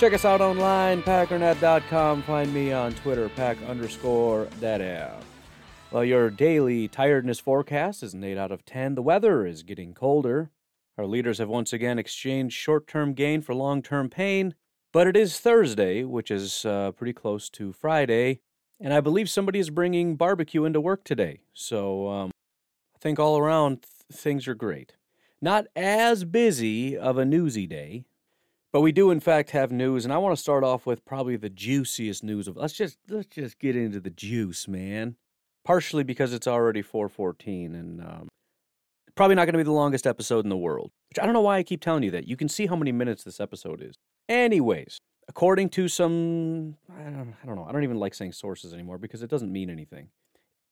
Check us out online, packernet.com. Find me on Twitter, pack underscore that app. Well, your daily tiredness forecast is an 8 out of 10. The weather is getting colder. Our leaders have once again exchanged short term gain for long term pain. But it is Thursday, which is uh, pretty close to Friday. And I believe somebody is bringing barbecue into work today. So um, I think all around th- things are great. Not as busy of a newsy day, but we do in fact have news, and I want to start off with probably the juiciest news of. Let's just let's just get into the juice, man. Partially because it's already 4:14, and um, probably not going to be the longest episode in the world. Which I don't know why I keep telling you that. You can see how many minutes this episode is. Anyways, according to some I don't, I don't know i don't even like saying sources anymore because it doesn't mean anything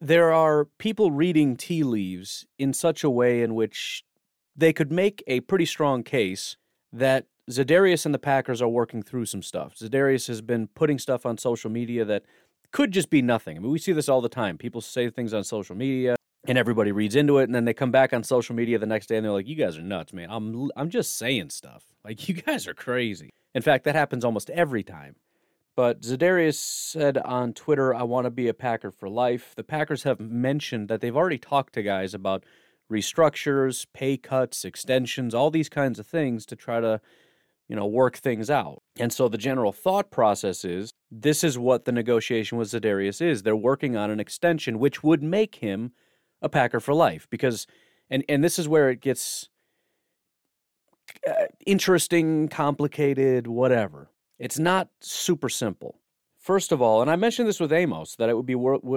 there are people reading tea leaves in such a way in which they could make a pretty strong case that Za'Darius and the Packers are working through some stuff. Za'Darius has been putting stuff on social media that could just be nothing. I mean, we see this all the time. People say things on social media and everybody reads into it and then they come back on social media the next day and they're like, "You guys are nuts, man. I'm I'm just saying stuff. Like you guys are crazy." In fact, that happens almost every time. But Za'Darius said on Twitter, I want to be a Packer for life. The Packers have mentioned that they've already talked to guys about restructures, pay cuts, extensions, all these kinds of things to try to, you know, work things out. And so the general thought process is this is what the negotiation with Za'Darius is. They're working on an extension which would make him a Packer for life because and and this is where it gets uh, interesting, complicated, whatever. It's not super simple. First of all, and I mentioned this with Amos that it would be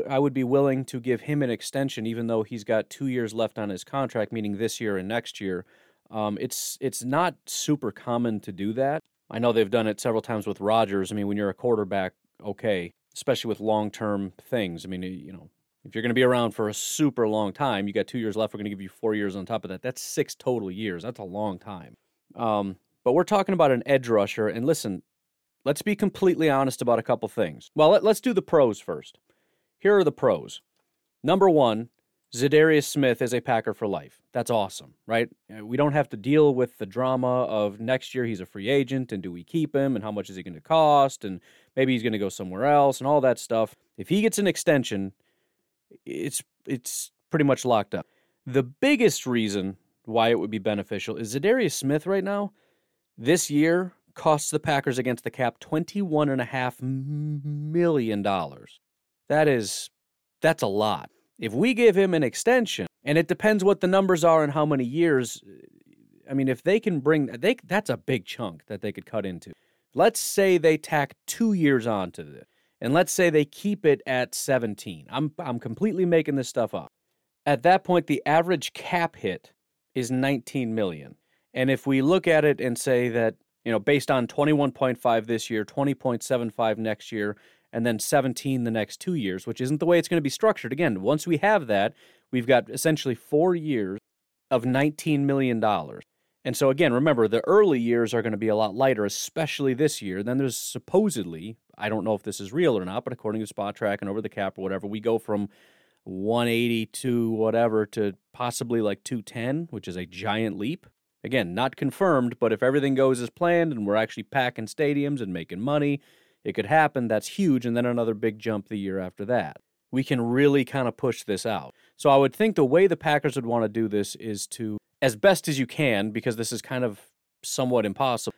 I would be willing to give him an extension even though he's got two years left on his contract, meaning this year and next year. Um, it's it's not super common to do that. I know they've done it several times with Rodgers. I mean, when you're a quarterback, okay, especially with long term things. I mean, you know, if you're going to be around for a super long time, you got two years left. We're going to give you four years on top of that. That's six total years. That's a long time. Um, but we're talking about an edge rusher. And listen, let's be completely honest about a couple things. Well, let, us do the pros first. Here are the pros. Number one, Za'Darius Smith is a Packer for life. That's awesome, right? Uh, we don't have to deal with the drama of next year he's a free agent and do we keep him and how much is he going to cost and maybe he's going to go somewhere else and all that stuff. If he gets an extension, it's it's pretty much locked up. The biggest reason why it would be beneficial is Za'Darius Smith right now, this year costs the Packers against the cap $21.5 million. That is, that's a lot. If we give him an extension, and it depends what the numbers are and how many years, I mean, if they can bring, they, that's a big chunk that they could cut into. Let's say they tack two years onto this, and let's say they keep it at 17. I'm, I'm completely making this stuff up. At that point, the average cap hit is 19 million. And if we look at it and say that, you know, based on 21.5 this year, 20.75 next year, and then 17 the next two years, which isn't the way it's going to be structured. Again, once we have that, we've got essentially four years of $19 million. And so, again, remember, the early years are going to be a lot lighter, especially this year. Then there's supposedly, I don't know if this is real or not, but according to Spotrac and over the cap or whatever, we go from 180 to whatever to possibly like 210, which is a giant leap. Again, not confirmed, but if everything goes as planned and we're actually packing stadiums and making money, it could happen. That's huge. And then another big jump the year after that. We can really kind of push this out. So I would think the way the Packers would want to do this is to, as best as you can, because this is kind of somewhat impossible,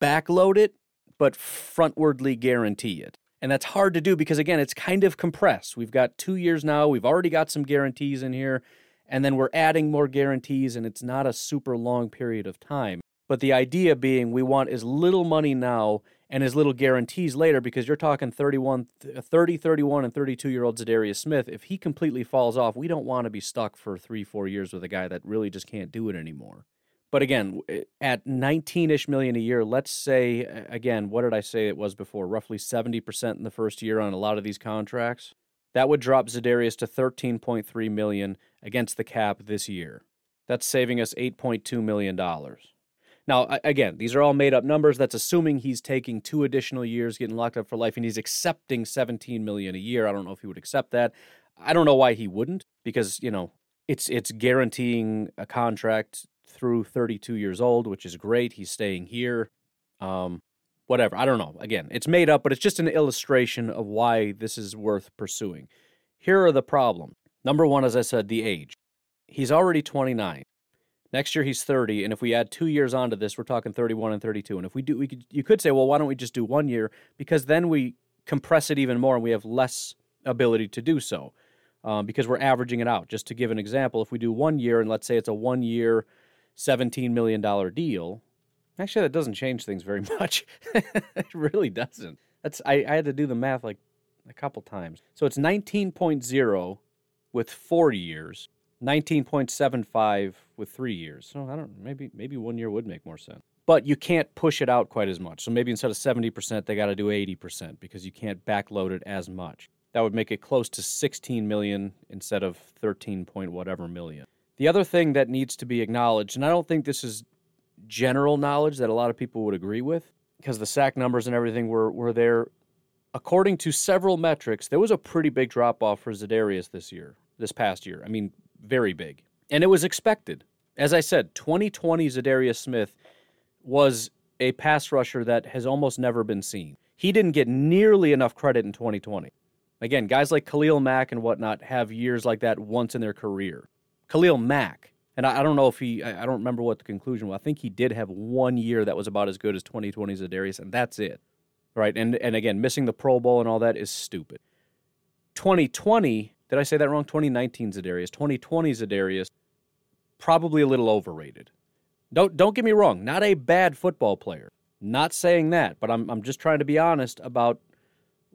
backload it, but frontwardly guarantee it. And that's hard to do because, again, it's kind of compressed. We've got two years now. We've already got some guarantees in here. And then we're adding more guarantees, and it's not a super long period of time. But the idea being we want as little money now and his little guarantees later because you're talking 31, 30, 31, and 32 year old Za'Darius Smith. If he completely falls off, we don't want to be stuck for three, four years with a guy that really just can't do it anymore. But again, eh, at 19 ish million a year, let's say, again, what did I say it was before? Roughly 70% in the first year on a lot of these contracts. That would drop Za'Darius to 13.3 million against the cap this year. That's saving us 8.2 million dollars. Now, again, these are all made up numbers. That's assuming he's taking two additional years, getting locked up for life, and he's accepting 17 million a year. I don't know if he would accept that. I don't know why he wouldn't, because you know it's it's guaranteeing a contract through 32 years old, which is great. He's staying here. Um, whatever. I don't know. Again, it's made up, but it's just an illustration of why this is worth pursuing. Here are the problems. Number one, as I said, the age. He's already 29. Next year he's 30, and if we add two years onto this, we're talking 31 and 32. And if we do, we could you could say, well, why don't we just do one year? Because then we compress it even more, and we have less ability to do so. Um, because we're averaging it out. Just to give an example, if we do one year, and let's say it's a one year, $17 million deal, actually, that doesn't change things very much. it really doesn't. That's I, I had to do the math like a couple times. So it's 19.0 with four years 19.75 with three years. So I don't maybe maybe one year would make more sense. But you can't push it out quite as much. So maybe instead of 70%, they got to do 80% because you can't backload it as much. That would make it close to 16 million instead of 13 point whatever million. The other thing that needs to be acknowledged, and I don't think this is general knowledge that a lot of people would agree with, because the sack numbers and everything were, were there. According to several metrics, there was a pretty big drop off for Za'Darius this year, this past year. I mean, very big. And it was expected. As I said, 2020 Za'Darius Smith was a pass rusher that has almost never been seen. He didn't get nearly enough credit in 2020. Again, guys like Khalil Mack and whatnot have years like that once in their career. Khalil Mack, and I, don't know if he, I don't remember what the conclusion was. I think he did have one year that was about as good as 2020 Za'Darius, and that's it. Right. And, and again, missing the Pro Bowl and all that is stupid. 2020 did I say that wrong? 2019 Za'Darius. 2020 Za'Darius, probably a little overrated. Don't don't get me wrong, not a bad football player. Not saying that, but I'm I'm just trying to be honest about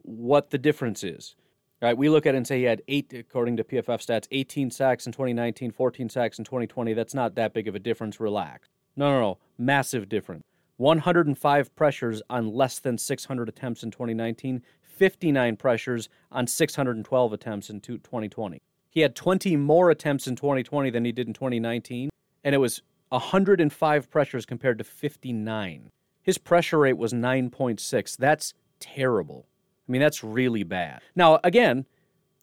what the difference is. Right, we look at it and say he had eight, according to PFF stats, 18 sacks in 2019, 14 sacks in 2020. That's not that big of a difference. Relax. No, no, no. Massive difference. 105 pressures on less than 600 attempts in 2019, 59 pressures on 612 attempts in 2020. He had 20 more attempts in 2020 than he did in 2019, and it was 105 pressures compared to 59. His pressure rate was 9.6. That's terrible. I mean, that's really bad. Now, again,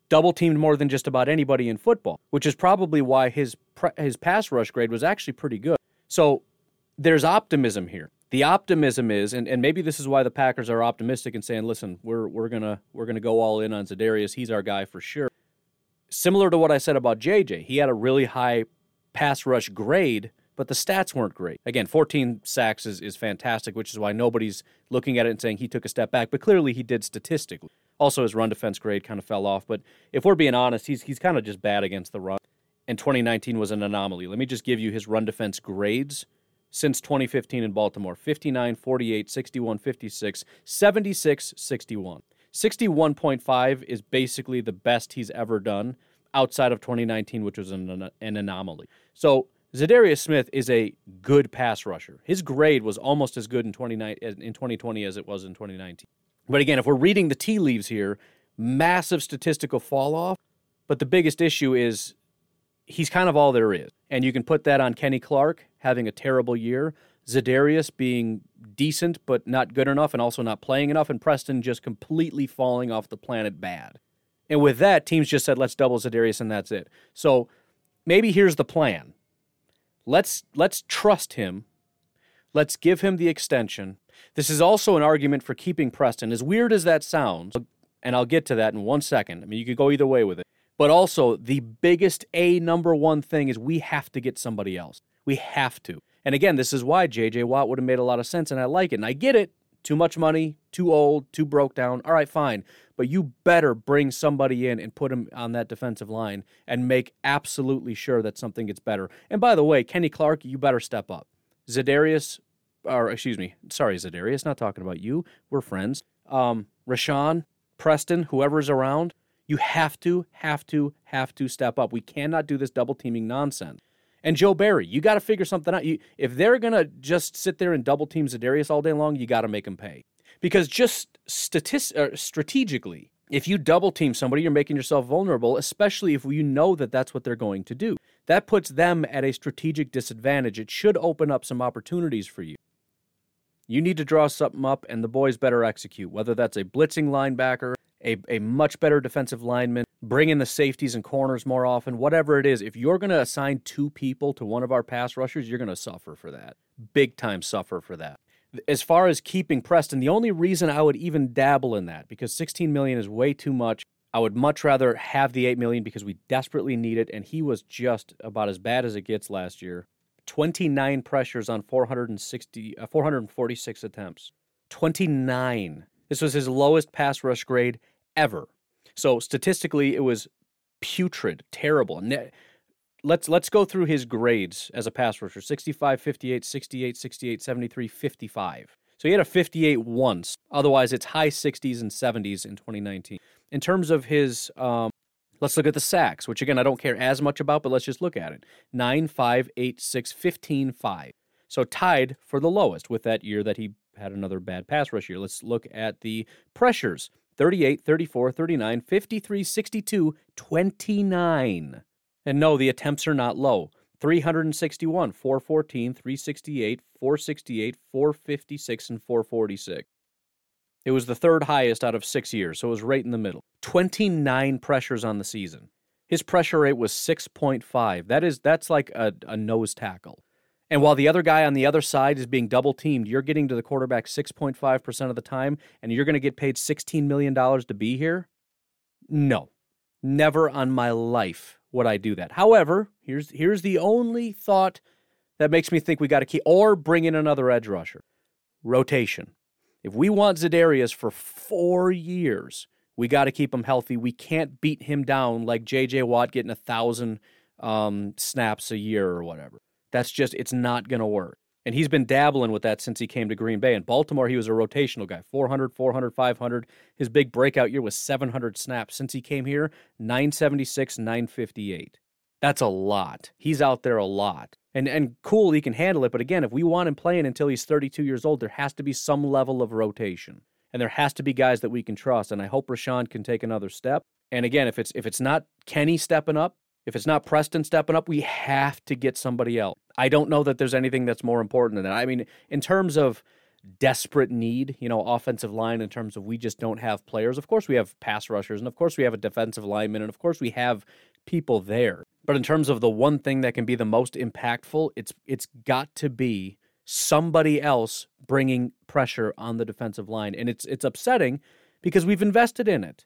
double teamed more than just about anybody in football, which is probably why his his pass rush grade was actually pretty good. So there's optimism here the optimism is, and, and maybe this is why the Packers are optimistic and saying, listen, we're we're gonna we're gonna go all in on Za'Darius. He's our guy for sure. Similar to what I said about JJ, he had a really high pass rush grade, but the stats weren't great. Again, 14 sacks is, is fantastic, which is why nobody's looking at it and saying he took a step back, but clearly he did statistically. Also, his run defense grade kind of fell off, but if we're being honest, he's he's kind of just bad against the run. And 2019 was an anomaly. Let me just give you his run defense grades since 2015 in Baltimore 59, 48, 61, 56, 76, 61. 61.5 is basically the best he's ever done outside of 2019, which was an, an anomaly. So Za'Darius Smith is a good pass rusher. His grade was almost as good in, 29, in 2020 as it was in 2019. But again, if we're reading the tea leaves here, massive statistical fall off. But the biggest issue is he's kind of all there is. And you can put that on Kenny Clark having a terrible year, Za'Darius being decent but not good enough and also not playing enough, and Preston just completely falling off the planet bad. And with that, teams just said, let's double Za'Darius and that's it. So maybe here's the plan. Let's let's trust him. Let's give him the extension. This is also an argument for keeping Preston. As weird as that sounds, and I'll get to that in one second. I mean, you could go either way with it. But also, the biggest A number one thing is we have to get somebody else. We have to. And again, this is why JJ Watt would have made a lot of sense, and I like it. And I get it. Too much money, too old, too broke down. All right, fine. But you better bring somebody in and put him on that defensive line and make absolutely sure that something gets better. And by the way, Kenny Clark, you better step up. Za'Darius, or excuse me, sorry, Za'Darius, not talking about you. We're friends. Um, Rashan, Preston, whoever's around, you have to, have to, have to step up. We cannot do this double teaming nonsense. And Joe Barry, you got to figure something out. You, if they're going to just sit there and double team Za'Darius all day long, you got to make them pay. Because just statist- uh, strategically, if you double team somebody, you're making yourself vulnerable, especially if you know that that's what they're going to do. That puts them at a strategic disadvantage. It should open up some opportunities for you. You need to draw something up, and the boys better execute, whether that's a blitzing linebacker, a, a much better defensive lineman, bring in the safeties and corners more often, whatever it is. If you're going to assign two people to one of our pass rushers, you're going to suffer for that. Big time suffer for that. As far as keeping Preston, the only reason I would even dabble in that, because 16 million is way too much. I would much rather have the 8 million because we desperately need it, and he was just about as bad as it gets last year. 29 pressures on 460, uh, 446 attempts. 29. This was his lowest pass rush grade ever. So statistically, it was putrid, terrible. Let's let's go through his grades as a pass rusher: 65, 58, 68, 68, 73, 55. So he had a 58 once. Otherwise, it's high 60s and 70s in 2019. In terms of his um, Let's look at the sacks, which again, I don't care as much about, but let's just look at it 9, 5, 8, 6, 15, 5. So tied for the lowest with that year that he had another bad pass rush year. Let's look at the pressures 38, 34, 39, 53, 62, 29. And no, the attempts are not low. 361, 414, 368, 468, 456, and 446. It was the third highest out of six years, so it was right in the middle. 29 pressures on the season. His pressure rate was 6.5. That is that's like a, a nose tackle. And while the other guy on the other side is being double teamed, you're getting to the quarterback 6.5% of the time, and you're going to get paid $16 million to be here? No. Never on my life would I do that. However, here's here's the only thought that makes me think we got to keep or bring in another edge rusher. Rotation. If we want Za'Darius for four years, we got to keep him healthy. We can't beat him down like J.J. Watt getting a thousand um, snaps a year or whatever. That's just it's not going to work. And he's been dabbling with that since he came to Green Bay. In Baltimore, he was a rotational guy 400, 400, 500. His big breakout year was 700 snaps. Since he came here, 976, 958. That's a lot. He's out there a lot and and cool he can handle it but again if we want him playing until he's 32 years old there has to be some level of rotation and there has to be guys that we can trust and i hope rashan can take another step and again if it's if it's not kenny stepping up if it's not preston stepping up we have to get somebody else i don't know that there's anything that's more important than that i mean in terms of desperate need, you know, offensive line in terms of we just don't have players. Of course, we have pass rushers, and of course, we have a defensive lineman, and of course, we have people there. But in terms of the one thing that can be the most impactful, it's it's got to be somebody else bringing pressure on the defensive line, and it's it's upsetting because we've invested in it.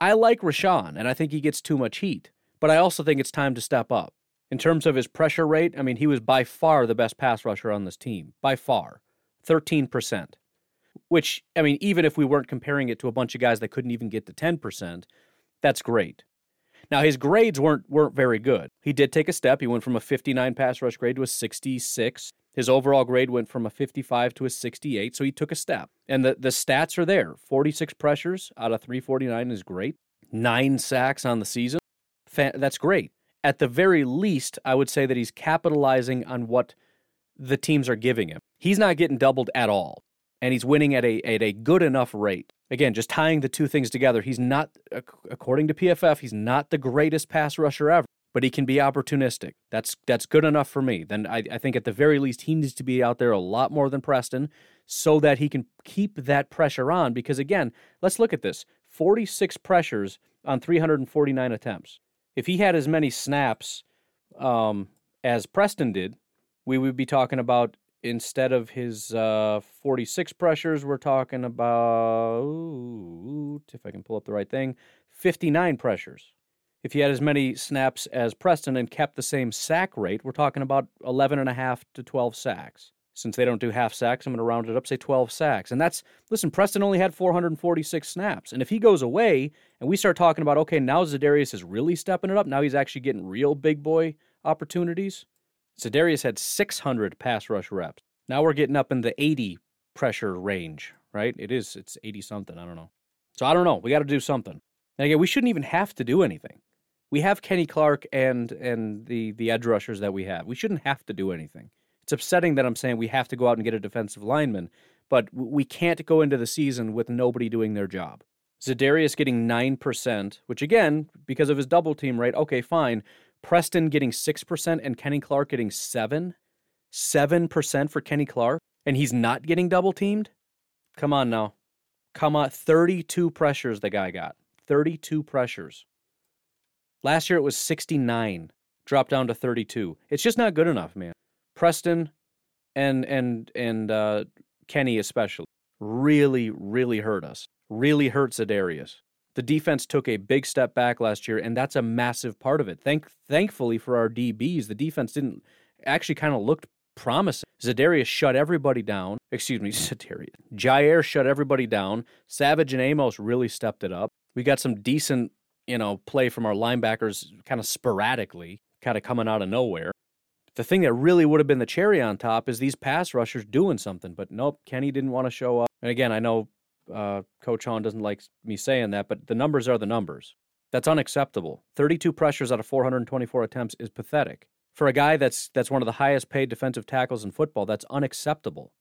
I like Rashan, and I think he gets too much heat, but I also think it's time to step up. In terms of his pressure rate, I mean, he was by far the best pass rusher on this team, by far, thirteen percent. Which I mean, even if we weren't comparing it to a bunch of guys that couldn't even get to ten percent, that's great. Now his grades weren't weren't very good. He did take a step. He went from a 59 pass rush grade to a 66. His overall grade went from a 55 to a 68, so he took a step. And the, the stats are there. 46 pressures out of 349 is great. 9 sacks on the season. That's great. At the very least, I would say that he's capitalizing on what the teams are giving him. He's not getting doubled at all, and he's winning at a at a good enough rate again, just tying the two things together, he's not, according to PFF, he's not the greatest pass rusher ever, but he can be opportunistic. That's that's good enough for me. Then I, I think at the very least he needs to be out there a lot more than Preston, so that he can keep that pressure on. Because again, let's look at this: 46 pressures on 349 attempts. If he had as many snaps um, as Preston did, we would be talking about instead of his uh, 46 pressures, we're talking about, if I can pull up the right thing, 59 pressures. If he had as many snaps as Preston and kept the same sack rate, we're talking about 11 and a half to 12 sacks. Since they don't do half sacks, I'm going to round it up, say 12 sacks. And that's, listen, Preston only had 446 snaps. And if he goes away and we start talking about, okay, now Za'Darius is really stepping it up, now he's actually getting real big boy opportunities, Za'Darius had 600 pass rush reps. Now we're getting up in the 80 pressure range, right? It is, it's 80 something. I don't know. So I don't know. We got to do something. And again, we shouldn't even have to do anything. We have Kenny Clark and and the the edge rushers that we have. We shouldn't have to do anything. It's upsetting that I'm saying we have to go out and get a defensive lineman, but we can't go into the season with nobody doing their job. Za'Darius getting 9%, which again, because of his double team rate, okay, fine. Preston getting 6% and Kenny Clark getting 7 7% for Kenny Clark and he's not getting double teamed? Come on now. Come on, 32 pressures the guy got. 32 pressures. Last year it was 69, dropped down to 32. It's just not good enough, man. Preston and and and uh, Kenny especially really really hurt us. Really hurt Za'Darius. The defense took a big step back last year, and that's a massive part of it. Thank thankfully for our DBs, the defense didn't actually kind of looked promising. Za'Darius shut everybody down. Excuse me, Za'Darius. Jaire shut everybody down. Savage and Amos really stepped it up. We got some decent, you know, play from our linebackers kind of sporadically, kind of coming out of nowhere. The thing that really would have been the cherry on top is these pass rushers doing something, but nope, Kenny didn't want to show up. And again, I know uh, Coach Hahn doesn't like me saying that, but the numbers are the numbers. That's unacceptable. 32 pressures out of 424 attempts is pathetic for a guy that's that's one of the highest paid defensive tackles in football, that's unacceptable.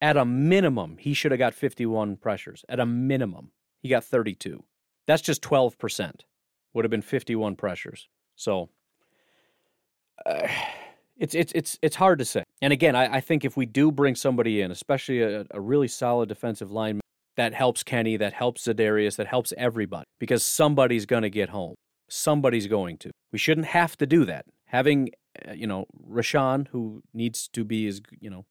At a minimum, he should have got 51 pressures. At a minimum, he got 32. That's just 12%. Would have been 51 pressures. So uh, it's it's it's it's hard to say. And again, I, I think if we do bring somebody in, especially a, a really solid defensive lineman, that helps Kenny, that helps Za'Darius, that helps everybody, because somebody's going to get home. Somebody's going to. We shouldn't have to do that. Having uh, you know, Rashan, who needs to be is, you know,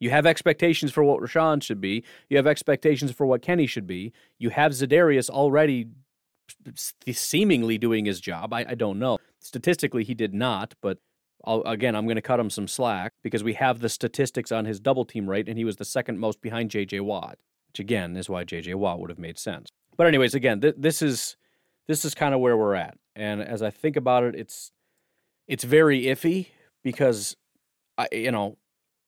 you have expectations for what Rashan should be. You have expectations for what Kenny should be. You have Za'Darius already seemingly doing his job. I, I don't know. Statistically, he did not, but I'll, again, I'm going to cut him some slack because we have the statistics on his double team rate, and he was the second most behind J.J. Watt, which again is why J.J. Watt would have made sense. But anyways, again, th- this is this is kind of where we're at, and as I think about it, it's it's very iffy because I you know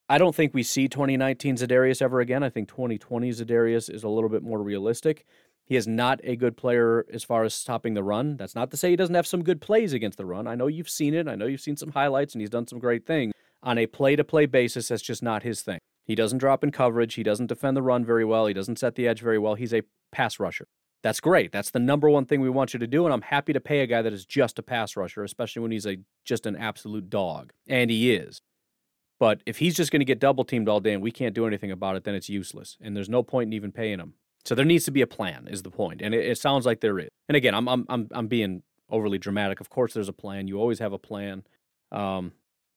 I don't think we see 2019 Za'Darius ever again. I think 2020 Za'Darius is a little bit more realistic. He is not a good player as far as stopping the run. That's not to say he doesn't have some good plays against the run. I know you've seen it. I know you've seen some highlights and he's done some great things. On a play to play basis, that's just not his thing. He doesn't drop in coverage. He doesn't defend the run very well. He doesn't set the edge very well. He's a pass rusher. That's great. That's the number one thing we want you to do. And I'm happy to pay a guy that is just a pass rusher, especially when he's a just an absolute dog. And he is. But if he's just going to get double teamed all day and we can't do anything about it, then it's useless. And there's no point in even paying him. So there needs to be a plan, is the point. And it, it sounds like there is. And again, I'm I'm I'm I'm being overly dramatic. Of course there's a plan. You always have a plan. Um,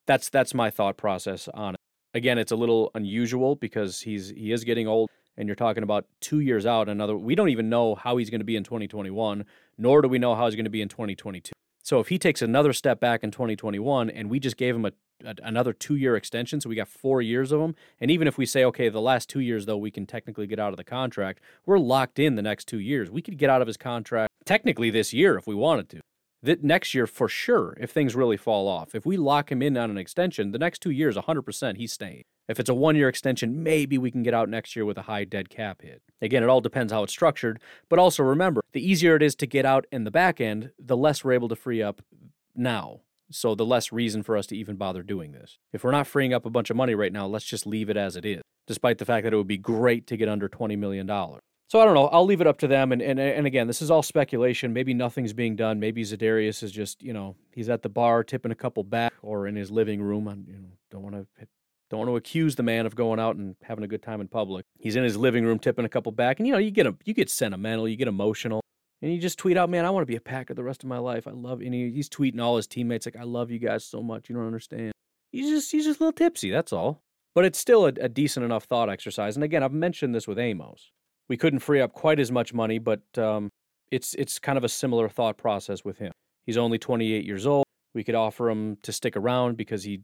that's that's my thought process on it. Again, it's a little unusual because he's he is getting old and you're talking about two years out. Another, we don't even know how he's going to be in 2021, nor do we know how he's going to be in 2022. So if he takes another step back in 2021, and we just gave him a, a another two year extension, so we got four years of him, and even if we say okay, the last two years though we can technically get out of the contract, we're locked in the next two years. We could get out of his contract technically this year if we wanted to. That next year for sure, if things really fall off. If we lock him in on an extension, the next two years, 100% he's staying. If it's a one year extension, maybe we can get out next year with a high dead cap hit. Again, it all depends how it's structured. But also remember, the easier it is to get out in the back end, the less we're able to free up now. So the less reason for us to even bother doing this. If we're not freeing up a bunch of money right now, let's just leave it as it is, despite the fact that it would be great to get under $20 million. So I don't know. I'll leave it up to them. And, and and again, this is all speculation. Maybe nothing's being done. Maybe Za'Darius is just, you know, he's at the bar tipping a couple back or in his living room. I you know, don't want to don't want to accuse the man of going out and having a good time in public. He's in his living room tipping a couple back, and you know you get a, you get sentimental, you get emotional, and you just tweet out, "Man, I want to be a Packer the rest of my life. I love." He, he's tweeting all his teammates like, "I love you guys so much. You don't understand." He's just he's just a little tipsy. That's all. But it's still a, a decent enough thought exercise. And again, I've mentioned this with Amos. We couldn't free up quite as much money, but um, it's it's kind of a similar thought process with him. He's only 28 years old. We could offer him to stick around because he,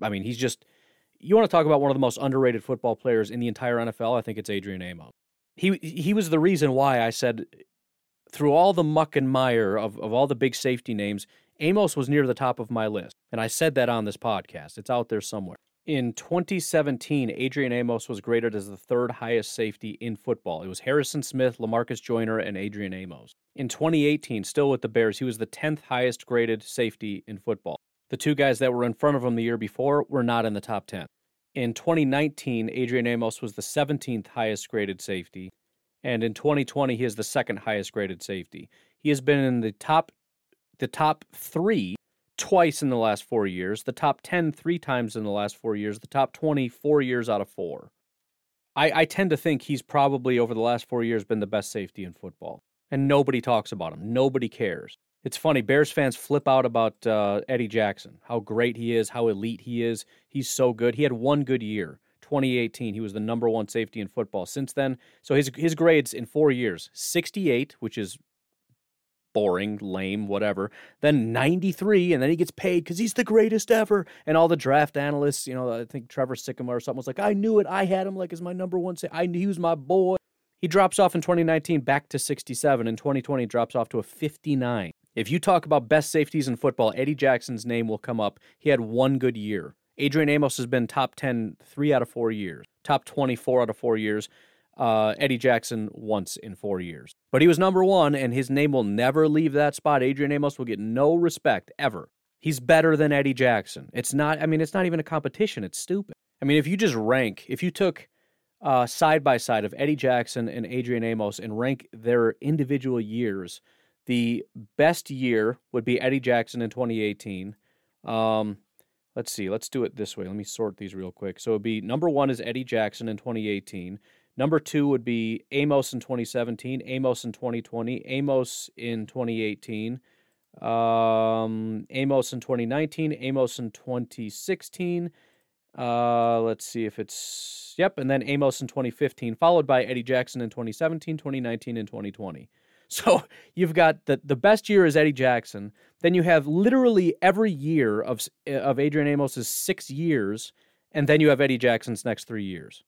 I mean, he's just you want to talk about one of the most underrated football players in the entire NFL? I think it's Adrian Amos. He he was the reason why I said through all the muck and mire of, of all the big safety names, Amos was near the top of my list. And I said that on this podcast. It's out there somewhere. In 2017, Adrian Amos was graded as the third highest safety in football. It was Harrison Smith, Lamarcus Joyner, and Adrian Amos. In 2018, still with the Bears, he was the 10th highest graded safety in football. The two guys that were in front of him the year before were not in the top 10. In 2019, Adrian Amos was the 17th highest graded safety. And in 2020, he is the second highest graded safety. He has been in the top the top three twice in the last four years, the top 10 three times in the last four years, the top 20 four years out of four. I, I tend to think he's probably over the last four years been the best safety in football. And nobody talks about him. Nobody cares. It's funny, Bears fans flip out about uh, Eddie Jackson, how great he is, how elite he is. He's so good. He had one good year. 2018, he was the number one safety in football. Since then, so his his grades in four years: 68, which is boring, lame, whatever. Then 93, and then he gets paid because he's the greatest ever. And all the draft analysts, you know, I think Trevor Sikkema or something was like, I knew it. I had him like as my number one. Say, I knew he was my boy. He drops off in 2019 back to 67. In 2020, drops off to a 59. If you talk about best safeties in football, Eddie Jackson's name will come up. He had one good year. Adrian Amos has been top 10 three out of four years, top 24 out of four years uh, Eddie Jackson once in four years. But he was number one, and his name will never leave that spot. Adrian Amos will get no respect ever. He's better than Eddie Jackson. It's not, I mean, it's not even a competition. It's stupid. I mean, if you just rank, if you took uh, side by side of Eddie Jackson and Adrian Amos and rank their individual years, the best year would be Eddie Jackson in 2018. Um, let's see, let's do it this way. Let me sort these real quick. So it'd be number one is Eddie Jackson in 2018. Number two would be Amos in 2017, Amos in 2020, Amos in 2018, um, Amos in 2019, Amos in 2016. Uh, let's see if it's, yep, and then Amos in 2015, followed by Eddie Jackson in 2017, 2019, and 2020. So you've got the, the best year is Eddie Jackson. Then you have literally every year of, of Adrian Amos's six years, and then you have Eddie Jackson's next three years.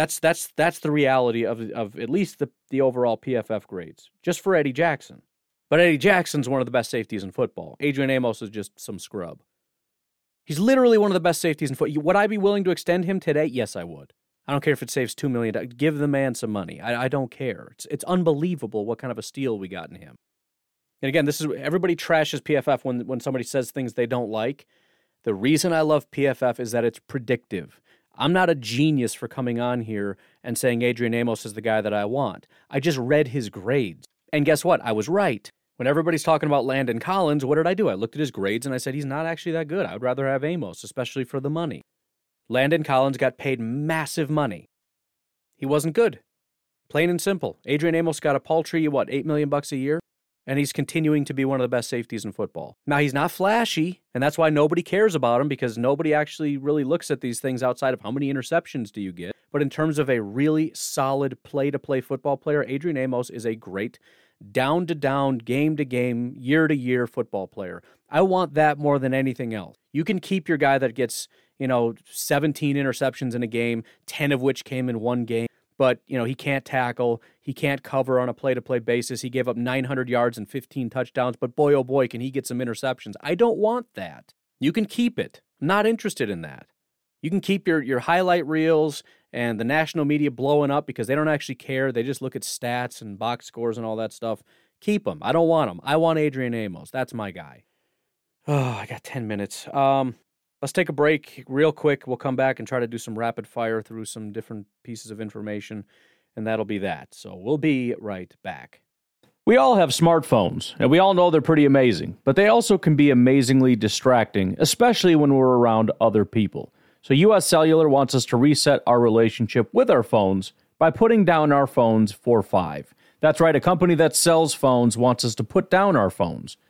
That's that's that's the reality of of at least the the overall PFF grades, just for Eddie Jackson. But Eddie Jackson's one of the best safeties in football. Adrian Amos is just some scrub. He's literally one of the best safeties in football. Would I be willing to extend him today? Yes, I would. I don't care if it saves two million. Give the man some money. I, I don't care. It's it's unbelievable what kind of a steal we got in him. And again, this is everybody trashes PFF when when somebody says things they don't like. The reason I love PFF is that it's predictive. I'm not a genius for coming on here and saying Adrian Amos is the guy that I want. I just read his grades. And guess what? I was right. When everybody's talking about Landon Collins, what did I do? I looked at his grades and I said, he's not actually that good. I would rather have Amos, especially for the money. Landon Collins got paid massive money. He wasn't good. Plain and simple. Adrian Amos got a paltry, what, 8 million bucks a year? And he's continuing to be one of the best safeties in football. Now, he's not flashy, and that's why nobody cares about him because nobody actually really looks at these things outside of how many interceptions do you get. But in terms of a really solid play to play football player, Adrian Amos is a great down to down, game to game, year to year football player. I want that more than anything else. You can keep your guy that gets, you know, 17 interceptions in a game, 10 of which came in one game but you know he can't tackle, he can't cover on a play-to-play basis. He gave up 900 yards and 15 touchdowns, but boy oh boy can he get some interceptions. I don't want that. You can keep it. I'm not interested in that. You can keep your your highlight reels and the national media blowing up because they don't actually care. They just look at stats and box scores and all that stuff. Keep them. I don't want them. I want Adrian Amos. That's my guy. Oh, I got 10 minutes. Um, Let's take a break real quick. We'll come back and try to do some rapid fire through some different pieces of information, and that'll be that. So we'll be right back. We all have smartphones, and we all know they're pretty amazing, but they also can be amazingly distracting, especially when we're around other people. So, US Cellular wants us to reset our relationship with our phones by putting down our phones for five. That's right, a company that sells phones wants us to put down our phones.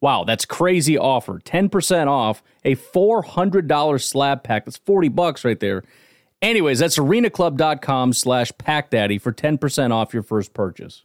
Wow, that's crazy offer. 10% off a $400 slab pack. That's 40 bucks right there. Anyways, that's arenaclub.com slash packdaddy for 10% off your first purchase.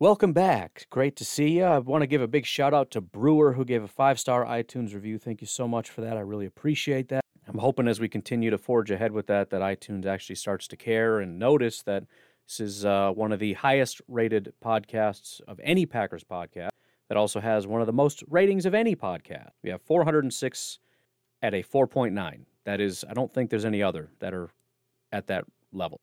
Welcome back. Great to see you. I want to give a big shout out to Brewer, who gave a five star iTunes review. Thank you so much for that. I really appreciate that. I'm hoping as we continue to forge ahead with that, that iTunes actually starts to care and notice that this is uh, one of the highest rated podcasts of any Packers podcast that also has one of the most ratings of any podcast. We have 406 at a 4.9. That is, I don't think there's any other that are at that level.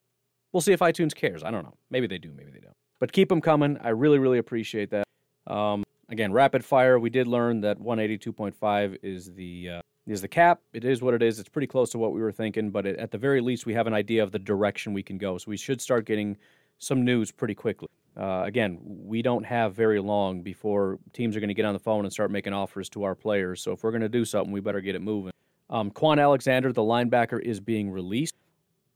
We'll see if iTunes cares. I don't know. Maybe they do, maybe they don't. But keep them coming. I really, really appreciate that. Um, again, rapid fire. We did learn that 182.5 is the uh, is the cap. It is what it is. It's pretty close to what we were thinking, but it, at the very least, we have an idea of the direction we can go. So we should start getting some news pretty quickly. Uh, again, we don't have very long before teams are going to get on the phone and start making offers to our players. So if we're going to do something, we better get it moving. Um, Kwon Alexander, the linebacker, is being released.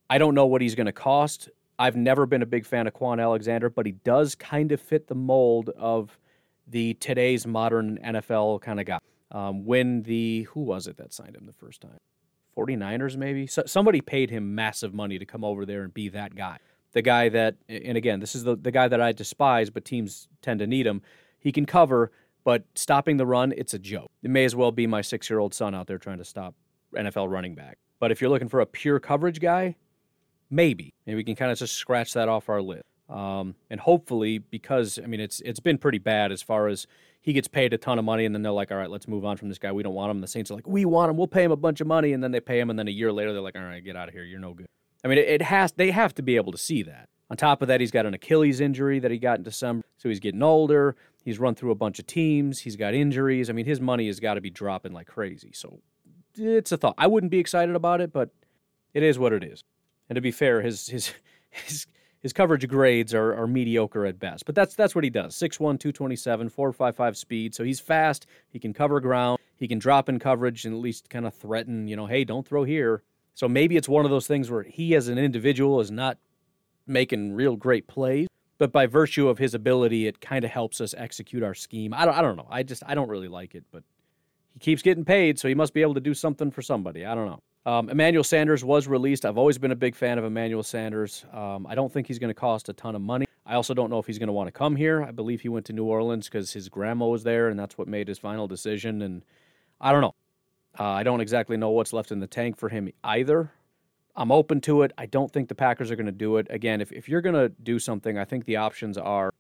I don't know what he's going to cost. I've never been a big fan of Kwon Alexander, but he does kind of fit the mold of the today's modern NFL kind of guy. Um, when the who was it that signed him the first time? 49ers maybe. So, somebody paid him massive money to come over there and be that guy. The guy that and again, this is the the guy that I despise, but teams tend to need him. He can cover, but stopping the run, it's a joke. It may as well be my 6-year-old son out there trying to stop NFL running back. But if you're looking for a pure coverage guy, maybe maybe we can kind of just scratch that off our list. Um, and hopefully, because I mean, it's it's been pretty bad as far as he gets paid a ton of money, and then they're like, "All right, let's move on from this guy. We don't want him." And the Saints are like, "We want him. We'll pay him a bunch of money." And then they pay him, and then a year later, they're like, "All right, get out of here. You're no good." I mean, it, it has. They have to be able to see that. On top of that, he's got an Achilles injury that he got in December, so he's getting older. He's run through a bunch of teams. He's got injuries. I mean, his money has got to be dropping like crazy. So it's a thought. I wouldn't be excited about it, but it is what it is. And to be fair, his his his his coverage grades are, are mediocre at best. But that's that's what he does. 6'1, 227, 455 speed. So he's fast. He can cover ground. He can drop in coverage and at least kind of threaten, you know, hey, don't throw here. So maybe it's one of those things where he as an individual is not making real great plays. But by virtue of his ability, it kind of helps us execute our scheme. I don't, I don't know. I just I don't really like it, but he keeps getting paid, so he must be able to do something for somebody. I don't know. Um, Emmanuel Sanders was released. I've always been a big fan of Emmanuel Sanders. Um, I don't think he's going to cost a ton of money. I also don't know if he's going to want to come here. I believe he went to New Orleans because his grandma was there, and that's what made his final decision. And I don't know. Uh, I don't exactly know what's left in the tank for him either. I'm open to it. I don't think the Packers are going to do it. Again, if, if you're going to do something, I think the options are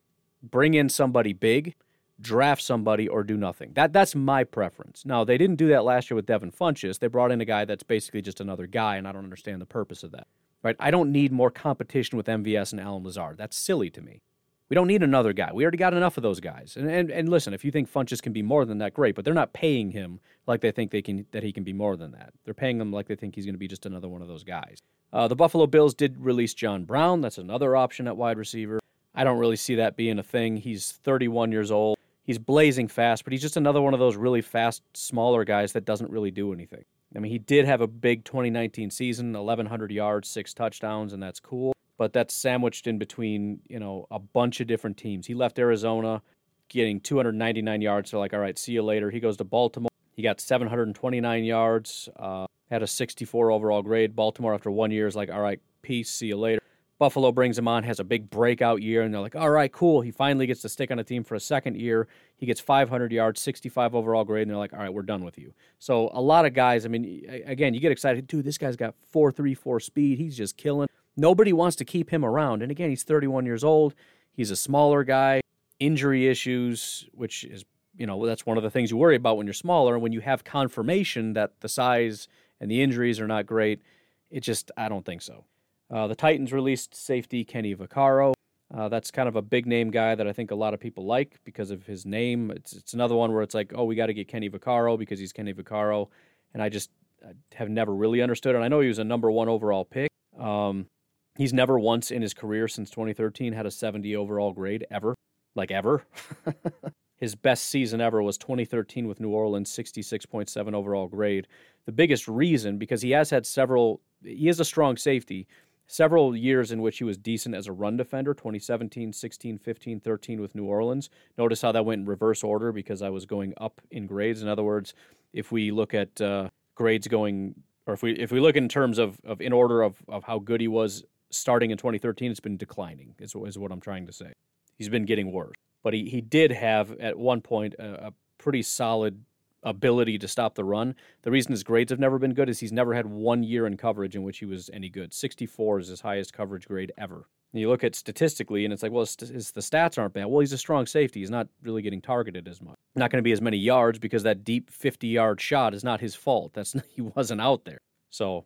bring in somebody big draft somebody or do nothing. That that's my preference. Now they didn't do that last year with Devin Funchess. They brought in a guy that's basically just another guy, and I don't understand the purpose of that. Right? I don't need more competition with MVS and Allen Lazard. That's silly to me. We don't need another guy. We already got enough of those guys. And and, and listen, if you think Funchess can be more than that, great. But they're not paying him like they think they can that he can be more than that. They're paying him like they think he's going to be just another one of those guys. Uh, the Buffalo Bills did release John Brown. That's another option at wide receiver. I don't really see that being a thing. He's 31 years old. He's blazing fast, but he's just another one of those really fast, smaller guys that doesn't really do anything. I mean, he did have a big 2019 season, 1,100 yards, six touchdowns, and that's cool. But that's sandwiched in between, you know, a bunch of different teams. He left Arizona getting 299 yards. So, like, all right, see you later. He goes to Baltimore. He got 729 yards, uh, had a 64 overall grade. Baltimore, after one year, is like, all right, peace, see you later. Buffalo brings him on, has a big breakout year, and they're like, all right, cool. He finally gets to stick on a team for a second year. He gets 500 yards, 65 overall grade, and they're like, all right, we're done with you. So a lot of guys, I mean, again, you get excited, dude, this guy's got 434 speed. He's just killing. Nobody wants to keep him around. And again, he's 31 years old. He's a smaller guy, injury issues, which is, you know, that's one of the things you worry about when you're smaller. And when you have confirmation that the size and the injuries are not great, it just, I don't think so. Uh, the Titans released safety Kenny Vaccaro. Uh, that's kind of a big name guy that I think a lot of people like because of his name. It's it's another one where it's like, oh, we got to get Kenny Vaccaro because he's Kenny Vaccaro, and I just I have never really understood it. I know he was a number one overall pick. Um, he's never once in his career since 2013 had a 70 overall grade ever, like ever. his best season ever was 2013 with New Orleans, 66.7 overall grade. The biggest reason because he has had several. He is a strong safety several years in which he was decent as a run defender 2017 16 15 13 with new orleans. Notice how that went in reverse order because i was going up in grades. In other words if we look at uh, grades going or if we if we look in terms of, of in order of, of how good he was starting in 2013 it's been declining is, is what i'm trying to say. He's been getting worse. But he, he did have at one point a, a pretty solid ability to stop the run. The reason his grades have never been good is he's never had one year in coverage in which he was any good. 64 is his highest coverage grade ever. And you look at statistically, and it's like, well, his, his, the stats aren't bad. Well, he's a strong safety. He's not really getting targeted as much. Not going to be as many yards because that deep 50 yard shot is not his fault. That's he wasn't out there. So,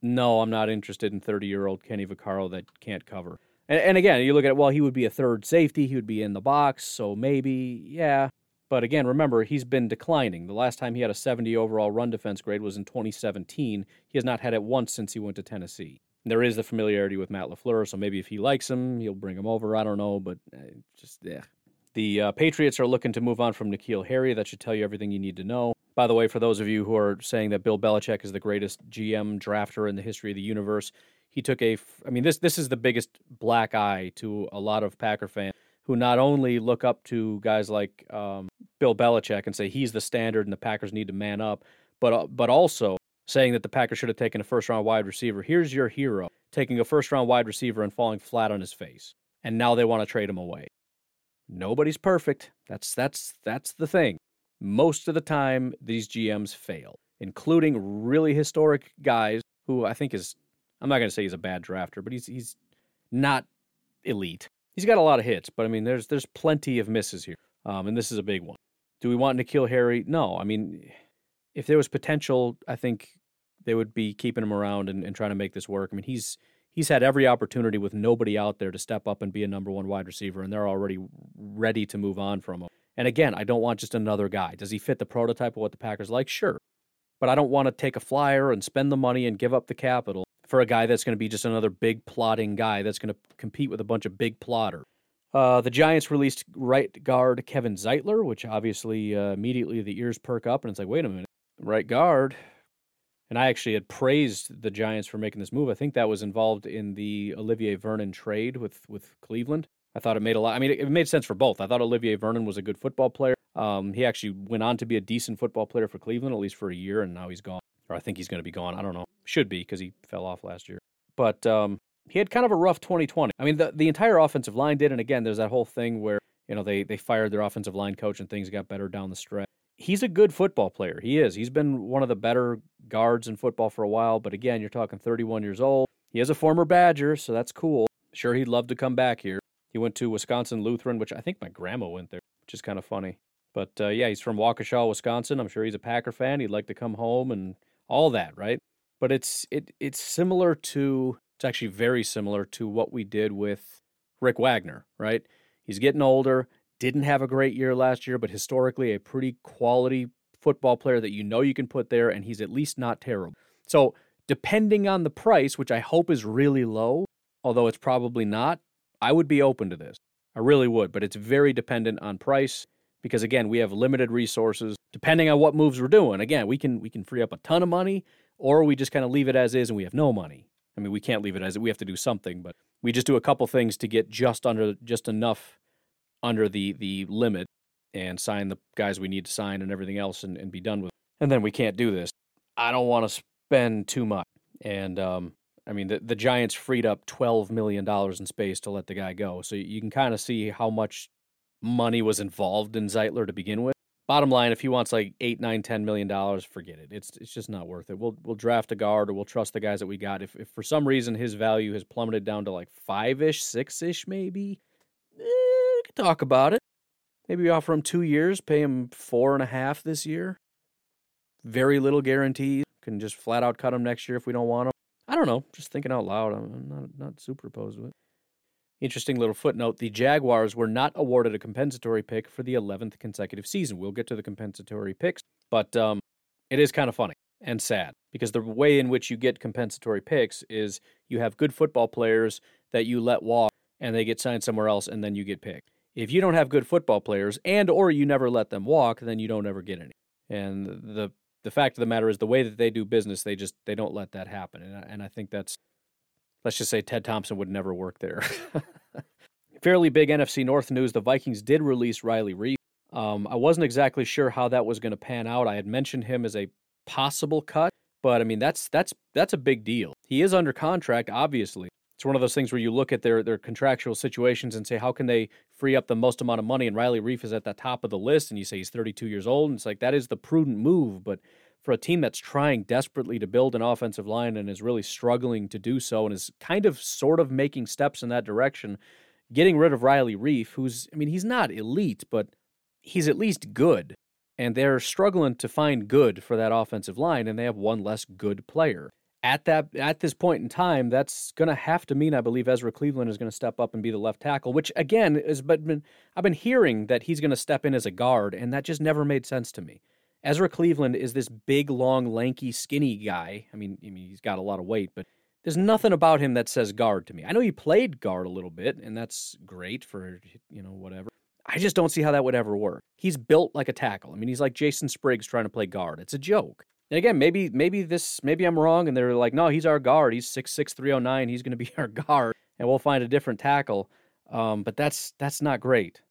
no, I'm not interested in 30 year old Kenny Vaccaro that can't cover. And, and again, you look at well, he would be a third safety. He would be in the box. So maybe, yeah, but again, remember, he's been declining. The last time he had a 70 overall run defense grade was in 2017. He has not had it once since he went to Tennessee. And there is the familiarity with Matt LaFleur, so maybe if he likes him, he'll bring him over. I don't know, but uh, just, yeah. The uh, Patriots are looking to move on from N'Keal Harry. That should tell you everything you need to know. By the way, for those of you who are saying that Bill Belichick is the greatest GM drafter in the history of the universe, he took a, I mean, this this is the biggest black eye to a lot of Packer fans who not only look up to guys like um, Bill Belichick and say he's the standard and the Packers need to man up, but uh, but also saying that the Packers should have taken a first round wide receiver. Here's your hero taking a first round wide receiver and falling flat on his face, and now they want to trade him away. Nobody's perfect. That's that's that's the thing. Most of the time, these GMs fail, including really historic guys who I think is. I'm not going to say he's a bad drafter, but he's he's not elite he's got a lot of hits, but I mean, there's there's plenty of misses here, um, and this is a big one. Do we want N'Keal Harry? No. I mean, if there was potential, I think they would be keeping him around and, and trying to make this work. I mean, he's he's had every opportunity with nobody out there to step up and be a number one wide receiver, and they're already ready to move on from him. And again, I don't want just another guy. Does he fit the prototype of what the Packers like? Sure. But I don't want to take a flyer and spend the money and give up the capital for a guy that's going to be just another big plotting guy that's going to compete with a bunch of big plotter. Uh, the Giants released right guard Kevin Zeitler, which obviously uh, immediately the ears perk up, and it's like, wait a minute, right guard. And I actually had praised the Giants for making this move. I think that was involved in the Olivier Vernon trade with with Cleveland. I thought it made a lot. I mean, it, it made sense for both. I thought Olivier Vernon was a good football player. Um, he actually went on to be a decent football player for Cleveland, at least for a year, and now he's gone. Or I think he's going to be gone. I don't know. Should be because he fell off last year. But um, he had kind of a rough 2020. I mean, the, the entire offensive line did. And again, there's that whole thing where, you know, they, they fired their offensive line coach and things got better down the stretch. He's a good football player. He is. He's been one of the better guards in football for a while. But again, you're talking 31 years old. He is a former Badger, so that's cool. Sure, he'd love to come back here. He went to Wisconsin Lutheran, which I think my grandma went there, which is kind of funny. But uh, yeah, he's from Waukesha, Wisconsin. I'm sure he's a Packer fan. He'd like to come home and all that, right? But it's it it's similar to it's actually very similar to what we did with Rick Wagner, right? He's getting older, didn't have a great year last year, but historically a pretty quality football player that you know you can put there, and he's at least not terrible. So depending on the price, which I hope is really low, although it's probably not, I would be open to this. I really would, but it's very dependent on price because again, we have limited resources depending on what moves we're doing. Again, we can we can free up a ton of money or we just kind of leave it as is and we have no money. I mean, we can't leave it as. We have to do something, but we just do a couple things to get just under just enough under the the limit and sign the guys we need to sign and everything else and, and be done with. It. And then we can't do this. I don't want to spend too much. And um, I mean, the, the Giants freed up $12 million in space to let the guy go. So you can kind of see how much money was involved in Zeitler to begin with. Bottom line, if he wants like eight, nine, ten million dollars, forget it. It's it's just not worth it. We'll we'll draft a guard or we'll trust the guys that we got. If if for some reason his value has plummeted down to like five ish, six ish, maybe, eh, we can talk about it. Maybe we offer him two years, pay him four and a half this year. Very little guarantee. Can just flat out cut him next year if we don't want him. I don't know. Just thinking out loud. I'm not not super opposed to it. Interesting little footnote the Jaguars were not awarded a compensatory pick for the 11th consecutive season. We'll get to the compensatory picks, but um, it is kind of funny and sad because the way in which you get compensatory picks is you have good football players that you let walk and they get signed somewhere else and then you get picked. If you don't have good football players and or you never let them walk, then you don't ever get any. And the the fact of the matter is the way that they do business, they just they don't let that happen. And I, and I think that's let's just say Ted Thompson would never work there. Fairly big NFC North news the Vikings did release Riley Reiff. Um, I wasn't exactly sure how that was going to pan out. I had mentioned him as a possible cut, but I mean that's that's that's a big deal. He is under contract, obviously. It's one of those things where you look at their their contractual situations and say how can they free up the most amount of money. And Riley Reiff is at the top of the list, and you say he's 32 years old, and it's like that is the prudent move, but for a team that's trying desperately to build an offensive line and is really struggling to do so and is kind of sort of making steps in that direction, getting rid of Riley Reiff, who's, I mean, he's not elite, but he's at least good. And they're struggling to find good for that offensive line, and they have one less good player. At that at this point in time, that's going to have to mean I believe Ezra Cleveland is going to step up and be the left tackle, which again is but been, I've been hearing that he's going to step in as a guard, and that just never made sense to me. Ezra Cleveland is this big, long, lanky, skinny guy. I mean, I mean, he's got a lot of weight, but there's nothing about him that says guard to me. I know he played guard a little bit, and that's great for you know whatever. I just don't see how that would ever work. He's built like a tackle. I mean, he's like Jason Spriggs trying to play guard. It's a joke. And again, maybe maybe this maybe I'm wrong, and they're like, no, he's our guard. He's six six three oh nine. He's going to be our guard, and we'll find a different tackle. Um, but that's that's not great.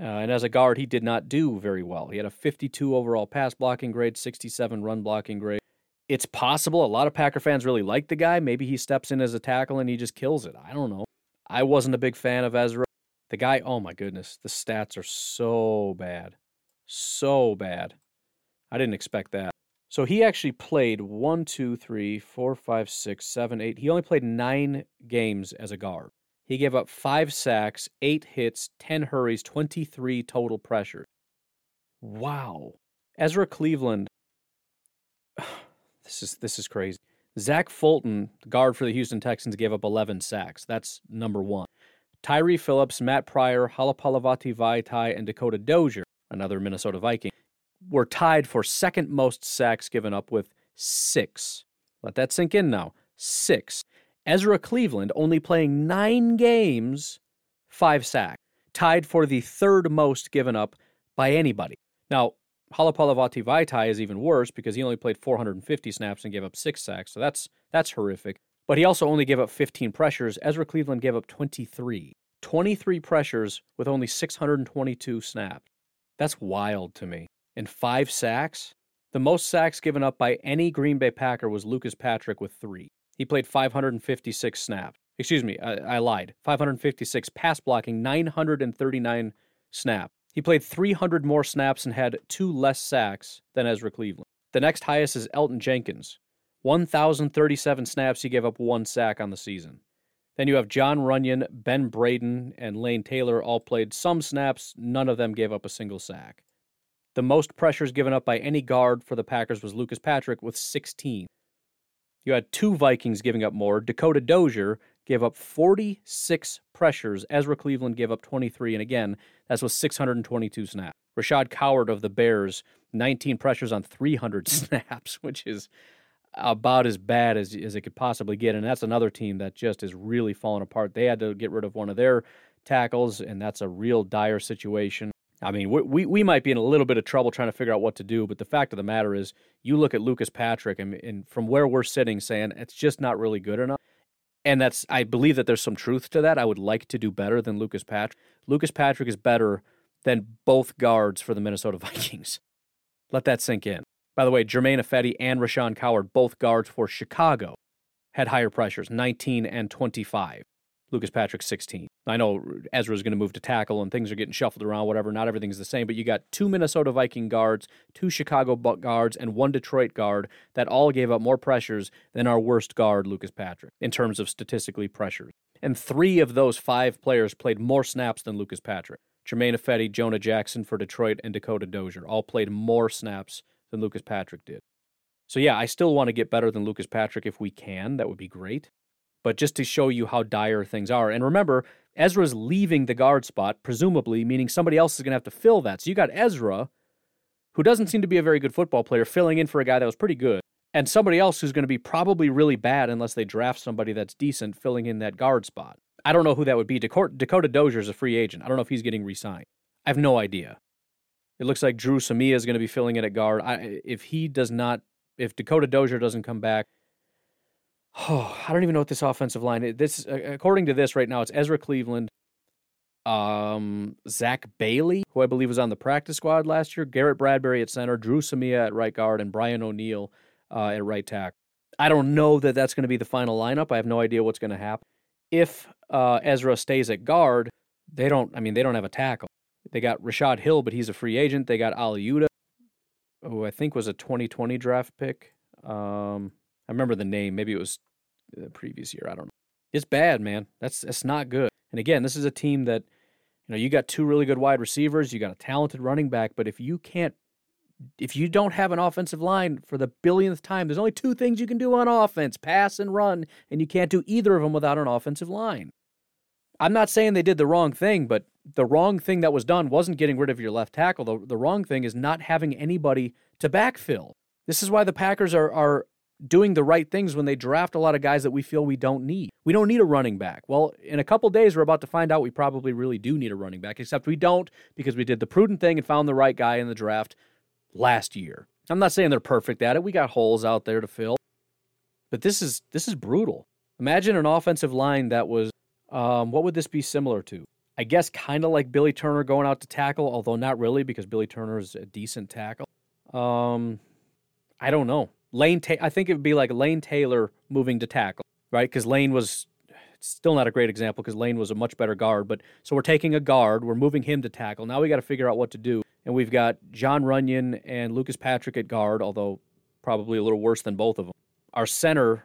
Uh, and as a guard, he did not do very well. He had a 52 overall pass blocking grade, 67 run blocking grade. It's possible a lot of Packer fans really like the guy. Maybe he steps in as a tackle and he just kills it. I don't know. I wasn't a big fan of Ezra. The guy, oh my goodness, the stats are so bad. So bad. I didn't expect that. So he actually played one, two, three, four, five, six, seven, eight. He only played nine games as a guard. He gave up five sacks, eight hits, 10 hurries, 23 total pressures. Wow. Ezra Cleveland. This is this is crazy. Zach Fulton, guard for the Houston Texans, gave up 11 sacks. That's number one. Tyree Phillips, Matt Pryor, Halapoulivaati Vaitai, and Dakota Dozier, another Minnesota Viking, were tied for second most sacks given up with six. Let that sink in now. Six. Ezra Cleveland, only playing nine games, five sacks, tied for the third most given up by anybody. Now, Halapoulivaati Vaitai is even worse because he only played 450 snaps and gave up six sacks, so that's that's horrific. But he also only gave up 15 pressures. Ezra Cleveland gave up 23. 23 pressures with only 622 snaps. That's wild to me. And five sacks? The most sacks given up by any Green Bay Packer was Lucas Patrick with three. He played 556 snaps. Excuse me, I, I lied. 556 pass blocking, 939 snaps. He played 300 more snaps and had two less sacks than Ezra Cleveland. The next highest is Elgton Jenkins. 1,037 snaps, he gave up one sack on the season. Then you have Jon Runyan, Ben Braden, and Lane Taylor all played some snaps. None of them gave up a single sack. The most pressures given up by any guard for the Packers was Lucas Patrick with 16. You had two Vikings giving up more. Dakota Dozier gave up 46 pressures. Ezra Cleveland gave up 23. And again, that's with 622 snaps. Rashaad Coward of the Bears, 19 pressures on 300 snaps, which is about as bad as, as it could possibly get. And that's another team that just is really falling apart. They had to get rid of one of their tackles, and that's a real dire situation. I mean, we, we might be in a little bit of trouble trying to figure out what to do, but the fact of the matter is, you look at Lucas Patrick, and, and from where we're sitting, saying it's just not really good enough. And that's, I believe that there's some truth to that. I would like to do better than Lucas Patrick. Lucas Patrick is better than both guards for the Minnesota Vikings. Let that sink in. By the way, Germain Ifedi and Rashawn Coward, both guards for Chicago. had higher pressures, 19 and 25. Lucas Patrick 16. I know Ezra's going to move to tackle and things are getting shuffled around, whatever. Not everything's the same, but you got two Minnesota Viking guards, two Chicago Buck guards, and one Detroit guard that all gave up more pressures than our worst guard, Lucas Patrick, in terms of statistically pressures. And three of those five players played more snaps than Lucas Patrick. Germain Ifedi, Jonah Jackson for Detroit, and Dakota Dozier all played more snaps than Lucas Patrick did. So, yeah, I still want to get better than Lucas Patrick if we can. That would be great but just to show you how dire things are. And remember, Ezra's leaving the guard spot, presumably, meaning somebody else is going to have to fill that. So you got Ezra, who doesn't seem to be a very good football player, filling in for a guy that was pretty good, and somebody else who's going to be probably really bad unless they draft somebody that's decent filling in that guard spot. I don't know who that would be. Dakota Dozier is a free agent. I don't know if he's getting re signed. I have no idea. It looks like Dru Samia is going to be filling in at guard. I, if he does not, if Dakota Dozier doesn't come back, Oh, I don't even know what this offensive line is. This, according to this right now, it's Ezra Cleveland, um, Zach Bailey, who I believe was on the practice squad last year, Garrett Bradbury at center, Dru Samia at right guard, and Brian O'Neill uh, at right tackle. I don't know that that's going to be the final lineup. I have no idea what's going to happen. If uh, Ezra stays at guard, they don't. I mean, they don't have a tackle. They got Rashad Hill, but he's a free agent. They got Oli Udoh, who I think was a 2020 draft pick. Um, I remember the name. Maybe it was the previous year. I don't know. It's bad, man. That's that's not good. And again, this is a team that you know you got two really good wide receivers, you got a talented running back, but if you can't if you don't have an offensive line for the billionth time, there's only two things you can do on offense pass and run, and you can't do either of them without an offensive line. I'm not saying they did the wrong thing, but the wrong thing that was done wasn't getting rid of your left tackle. The, the wrong thing is not having anybody to backfill. This is why the Packers are, are doing the right things when they draft a lot of guys that we feel we don't need. We don't need a running back. Well, in a couple days, we're about to find out we probably really do need a running back, except we don't because we did the prudent thing and found the right guy in the draft last year. I'm not saying they're perfect at it. We got holes out there to fill. But this is this is brutal. Imagine an offensive line that was um, what would this be similar to? I guess kind of like Billy Turner going out to tackle, although not really because Billy Turner is a decent tackle. Um, I don't know. Lane, Ta- I think it would be like Lane Taylor moving to tackle, right? Because Lane was still not a great example because Lane was a much better guard. But so we're taking a guard, we're moving him to tackle. Now we got to figure out what to do. And we've got Jon Runyan and Lucas Patrick at guard, although probably a little worse than both of them. Our center,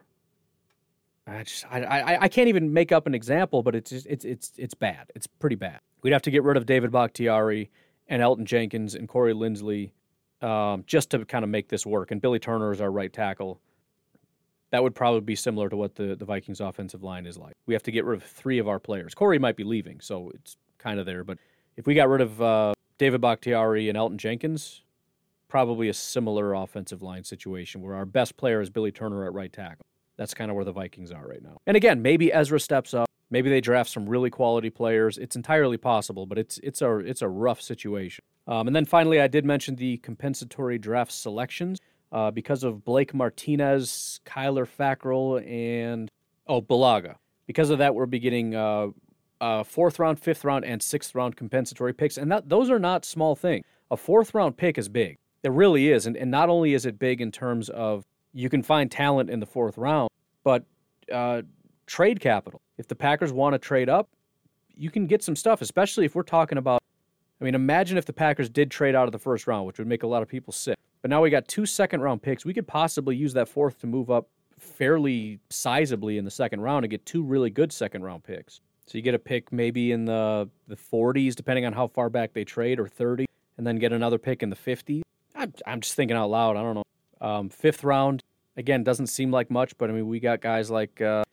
I just I, I, I can't even make up an example, but it's just, it's it's it's bad. It's pretty bad. We'd have to get rid of David Bakhtiari and Elgton Jenkins and Corey Linsley um, just to kind of make this work. And Billy Turner is our right tackle. That would probably be similar to what the, the Vikings offensive line is like. We have to get rid of three of our players. Corey might be leaving, so it's kind of there. But if we got rid of uh, David Bakhtiari and Elgton Jenkins, probably a similar offensive line situation where our best player is Billy Turner at right tackle. That's kind of where the Vikings are right now. And again, maybe Ezra steps up. Maybe they draft some really quality players. It's entirely possible, but it's it's a it's a rough situation. Um, and then finally, I did mention the compensatory draft selections uh, because of Blake Martinez, Kyler Fackrell, and oh Bulaga. Because of that, we're beginning uh, uh, fourth round, fifth round, and sixth round compensatory picks, and that those are not small things. A fourth round pick is big. It really is, and, and not only is it big in terms of you can find talent in the fourth round, but uh, trade capital. If the Packers want to trade up, you can get some stuff, especially if we're talking about I mean, imagine if the Packers did trade out of the first round, which would make a lot of people sick. But now we got two second round picks. We could possibly use that fourth to move up fairly sizably in the second round and get two really good second round picks. So you get a pick maybe in the the 40s, depending on how far back they trade, or 30, and then get another pick in the 50s. I'm, I'm just thinking out loud. I don't know. Um, fifth round again doesn't seem like much, but I mean we got guys like uh,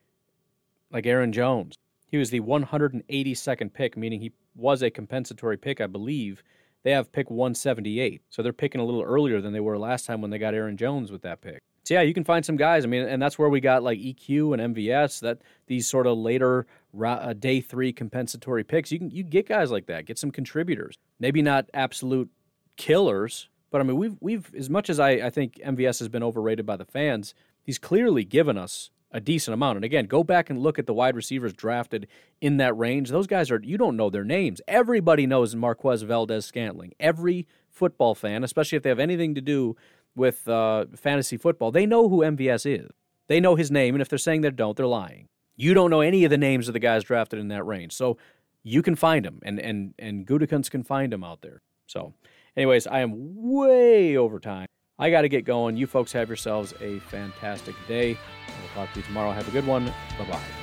like Aaron Jones. He was the 182nd pick, meaning he was a compensatory pick, I believe. They have pick 178. So they're picking a little earlier than they were last time when they got Aaron Jones with that pick. So yeah, you can find some guys. I mean, and that's where we got like EQ and MVS. That these sort of later uh, day three compensatory picks. You can you get guys like that. Get some contributors. Maybe not absolute killers, but I mean we've we've as much as I I think MVS has been overrated by the fans. He's clearly given us a decent amount. And again, go back and look at the wide receivers drafted in that range. Those guys are, you don't know their names. Everybody knows Marquez Valdes Scantling. Every football fan, especially if they have anything to do with uh, fantasy football, they know who MVS is. They know his name. And if they're saying they don't, they're lying. You don't know any of the names of the guys drafted in that range. So you can find them, and, and, and Gutekunst can find them out there. So, anyways, I am way over time. I got to get going. You folks have yourselves a fantastic day. We'll talk to you tomorrow. Have a good one. Bye bye.